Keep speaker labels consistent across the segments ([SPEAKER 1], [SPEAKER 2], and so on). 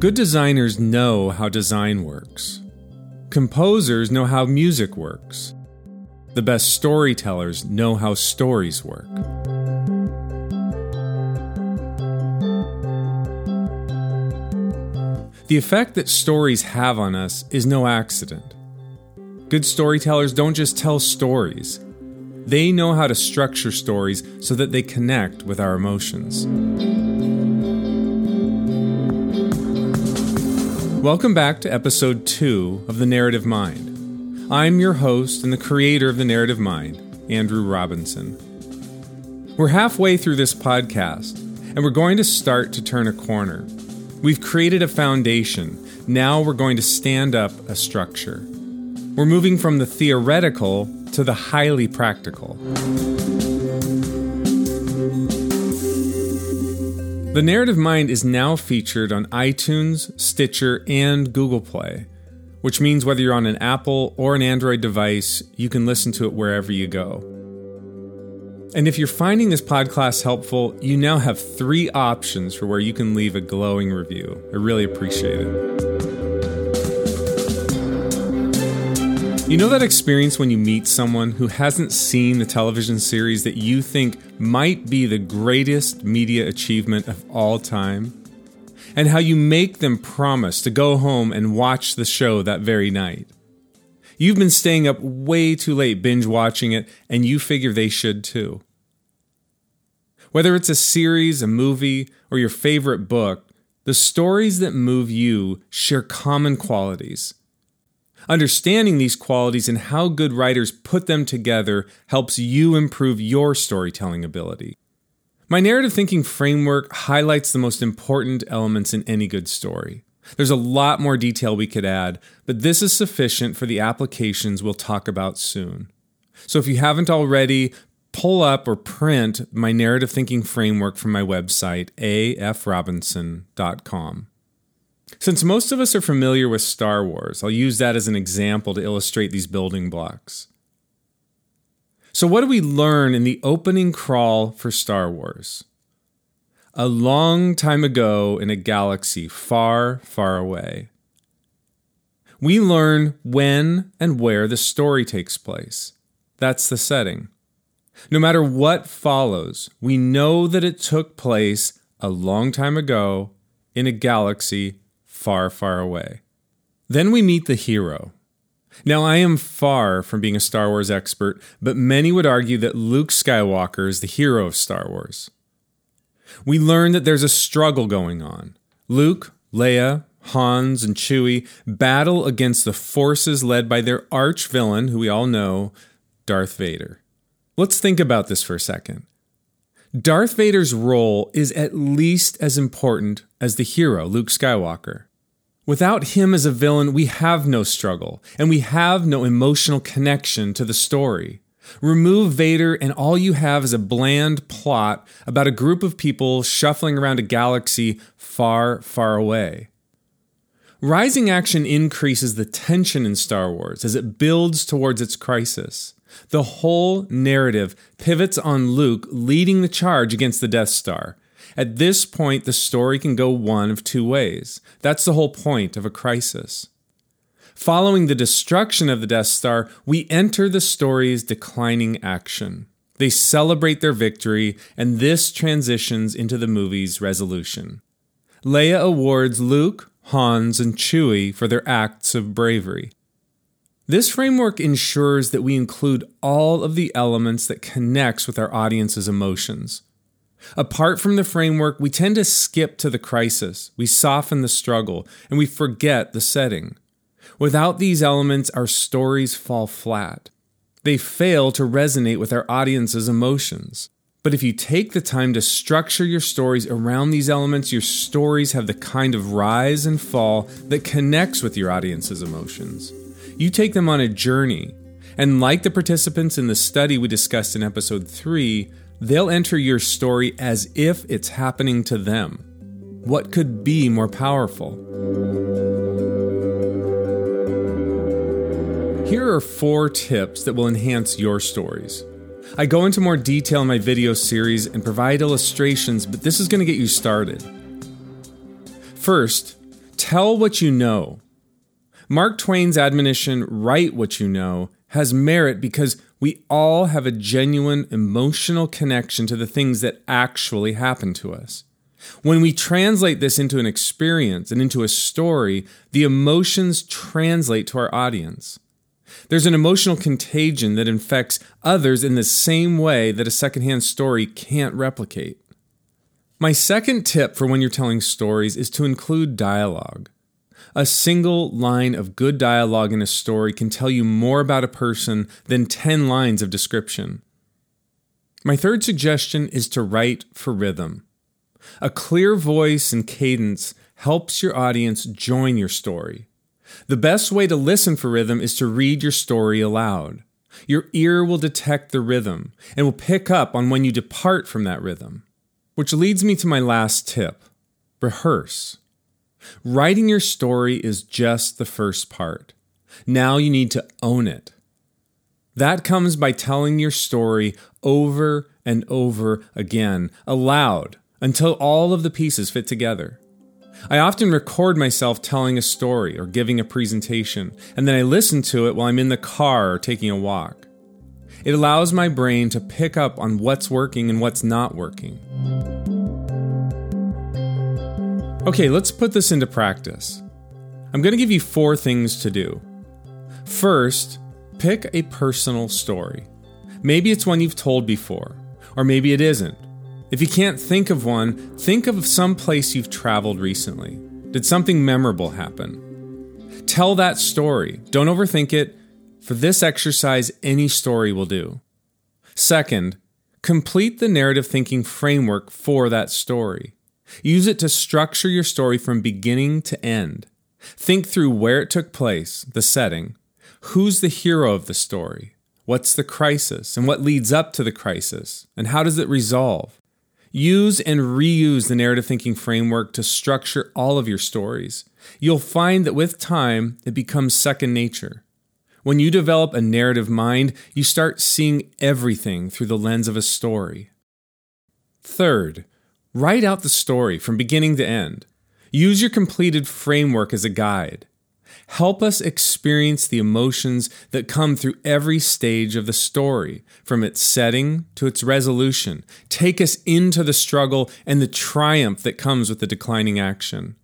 [SPEAKER 1] Good designers know how design works. Composers know how music works. The best storytellers know how stories work. The effect that stories have on us is no accident. Good storytellers don't just tell stories, they know how to structure stories so that they connect with our emotions. Welcome back to episode 2 of The Narrative Mind. I'm your host and the creator of The Narrative Mind, Andrew Robinson. We're halfway through this podcast, and we're going to start to turn a corner. We've created a foundation. Now we're going to stand up a structure. We're moving from the theoretical to the highly practical. The Narrative Mind is now featured on iTunes, Stitcher, and Google Play, which means whether you're on an Apple or an Android device, you can listen to it wherever you go. And if you're finding this podcast helpful, you now have three options for where you can leave a glowing review. I really appreciate it. You know that experience when you meet someone who hasn't seen the television series that you think might be the greatest media achievement of all time? And how you make them promise to go home and watch the show that very night. You've been staying up way too late binge watching it, and you figure they should too. Whether it's a series, a movie, or your favorite book, the stories that move you share common qualities Understanding these qualities and how good writers put them together helps you improve your storytelling ability. My narrative thinking framework highlights the most important elements in any good story. There's a lot more detail we could add, but this is sufficient for the applications we'll talk about soon. So if you haven't already, pull up or print my narrative thinking framework from my website, afrobinson.com. Since most of us are familiar with Star Wars, I'll use that as an example to illustrate these building blocks. So, what do we learn in the opening crawl for Star Wars? A long time ago in a galaxy far, far away. We learn when and where the story takes place. That's the setting. No matter what follows, we know that it took place a long time ago in a galaxy far, far away. Then we meet the hero. Now, I am far from being a Star Wars expert, but many would argue that Luke Skywalker is the hero of Star Wars. We learn that there's a struggle going on. Luke, Leia, Hans, and Chewie battle against the forces led by their arch villain, who we all know, Darth Vader. Let's think about this for a second. Darth Vader's role is at least as important as the hero, Luke Skywalker. Without him as a villain, we have no struggle, and we have no emotional connection to the story. Remove Vader, and all you have is a bland plot about a group of people shuffling around a galaxy far, far away. Rising action increases the tension in Star Wars as it builds towards its crisis. The whole narrative pivots on Luke leading the charge against the Death Star, at this point, the story can go one of two ways. That's the whole point of a crisis. Following the destruction of the Death Star, we enter the story's declining action. They celebrate their victory, and this transitions into the movie's resolution. Leia awards Luke, Hans, and Chewie for their acts of bravery. This framework ensures that we include all of the elements that connects with our audience's emotions. Apart from the framework, we tend to skip to the crisis, we soften the struggle, and we forget the setting. Without these elements, our stories fall flat. They fail to resonate with our audience's emotions. But if you take the time to structure your stories around these elements, your stories have the kind of rise and fall that connects with your audience's emotions. You take them on a journey, and like the participants in the study we discussed in episode 3, They'll enter your story as if it's happening to them. What could be more powerful? Here are four tips that will enhance your stories. I go into more detail in my video series and provide illustrations, but this is going to get you started. First, Tell what you know. Mark Twain's admonition, write what you know, has merit because we all have a genuine emotional connection to the things that actually happen to us. When we translate this into an experience and into a story, the emotions translate to our audience. There's an emotional contagion that infects others in the same way that a secondhand story can't replicate. My second tip for when you're telling stories is to include dialogue. A single line of good dialogue in a story can tell you more about a person than 10 lines of description. My third suggestion is to write for rhythm. A clear voice and cadence helps your audience join your story. The best way to listen for rhythm is to read your story aloud. Your ear will detect the rhythm and will pick up on when you depart from that rhythm. Which leads me to my last tip rehearse. Writing your story is just the first part. Now you need to own it. That comes by telling your story over and over again, aloud, until all of the pieces fit together. I often record myself telling a story or giving a presentation, and then I listen to it while I'm in the car or taking a walk. It allows my brain to pick up on what's working and what's not working. Okay, let's put this into practice. I'm going to give you four things to do. First, pick a personal story. Maybe it's one you've told before, or maybe it isn't. If you can't think of one, think of some place you've traveled recently. Did something memorable happen? Tell that story. Don't overthink it. For this exercise, any story will do. Second, complete the narrative thinking framework for that story. Use it to structure your story from beginning to end. Think through where it took place, the setting, who's the hero of the story, what's the crisis, and what leads up to the crisis, and how does it resolve? Use and reuse the narrative thinking framework to structure all of your stories. You'll find that with time, it becomes second nature. When you develop a narrative mind, you start seeing everything through the lens of a story. Third, write out the story from beginning to end. Use your completed framework as a guide. Help us experience the emotions that come through every stage of the story, from its setting to its resolution. Take us into the struggle and the triumph that comes with the declining action.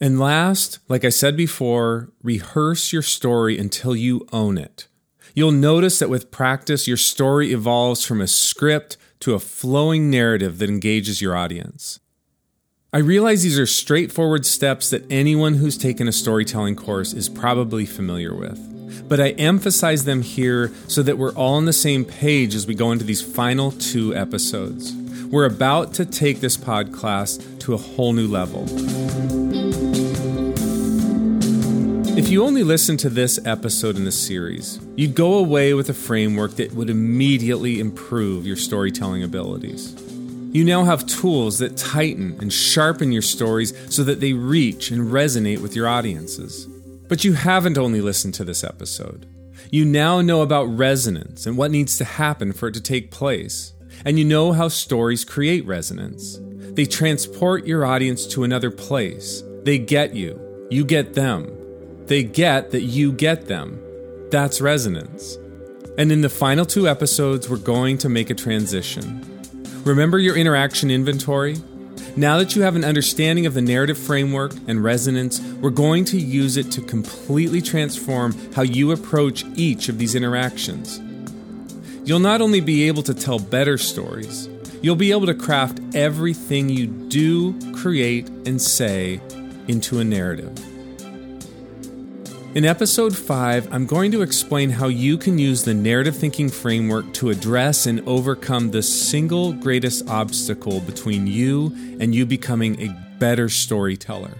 [SPEAKER 1] And last, like I said before, rehearse your story until you own it. You'll notice that with practice, your story evolves from a script to a flowing narrative that engages your audience. I realize these are straightforward steps that anyone who's taken a storytelling course is probably familiar with. But I emphasize them here so that we're all on the same page as we go into these final two episodes. We're about to take this podcast to a whole new level. If you only listened to this episode in the series, you'd go away with a framework that would immediately improve your storytelling abilities. You now have tools that tighten and sharpen your stories so that they reach and resonate with your audiences. But you haven't only listened to this episode. You now know about resonance and what needs to happen for it to take place. And you know how stories create resonance. They transport your audience to another place. They get you. You get them. They get that you get them. That's resonance. And in the final two episodes, we're going to make a transition. Remember your interaction inventory? Now that you have an understanding of the narrative framework and resonance, we're going to use it to completely transform how you approach each of these interactions. You'll not only be able to tell better stories, you'll be able to craft everything you do, create, and say into a narrative. In episode 5, I'm going to explain how you can use the narrative thinking framework to address and overcome the single greatest obstacle between you and you becoming a better storyteller.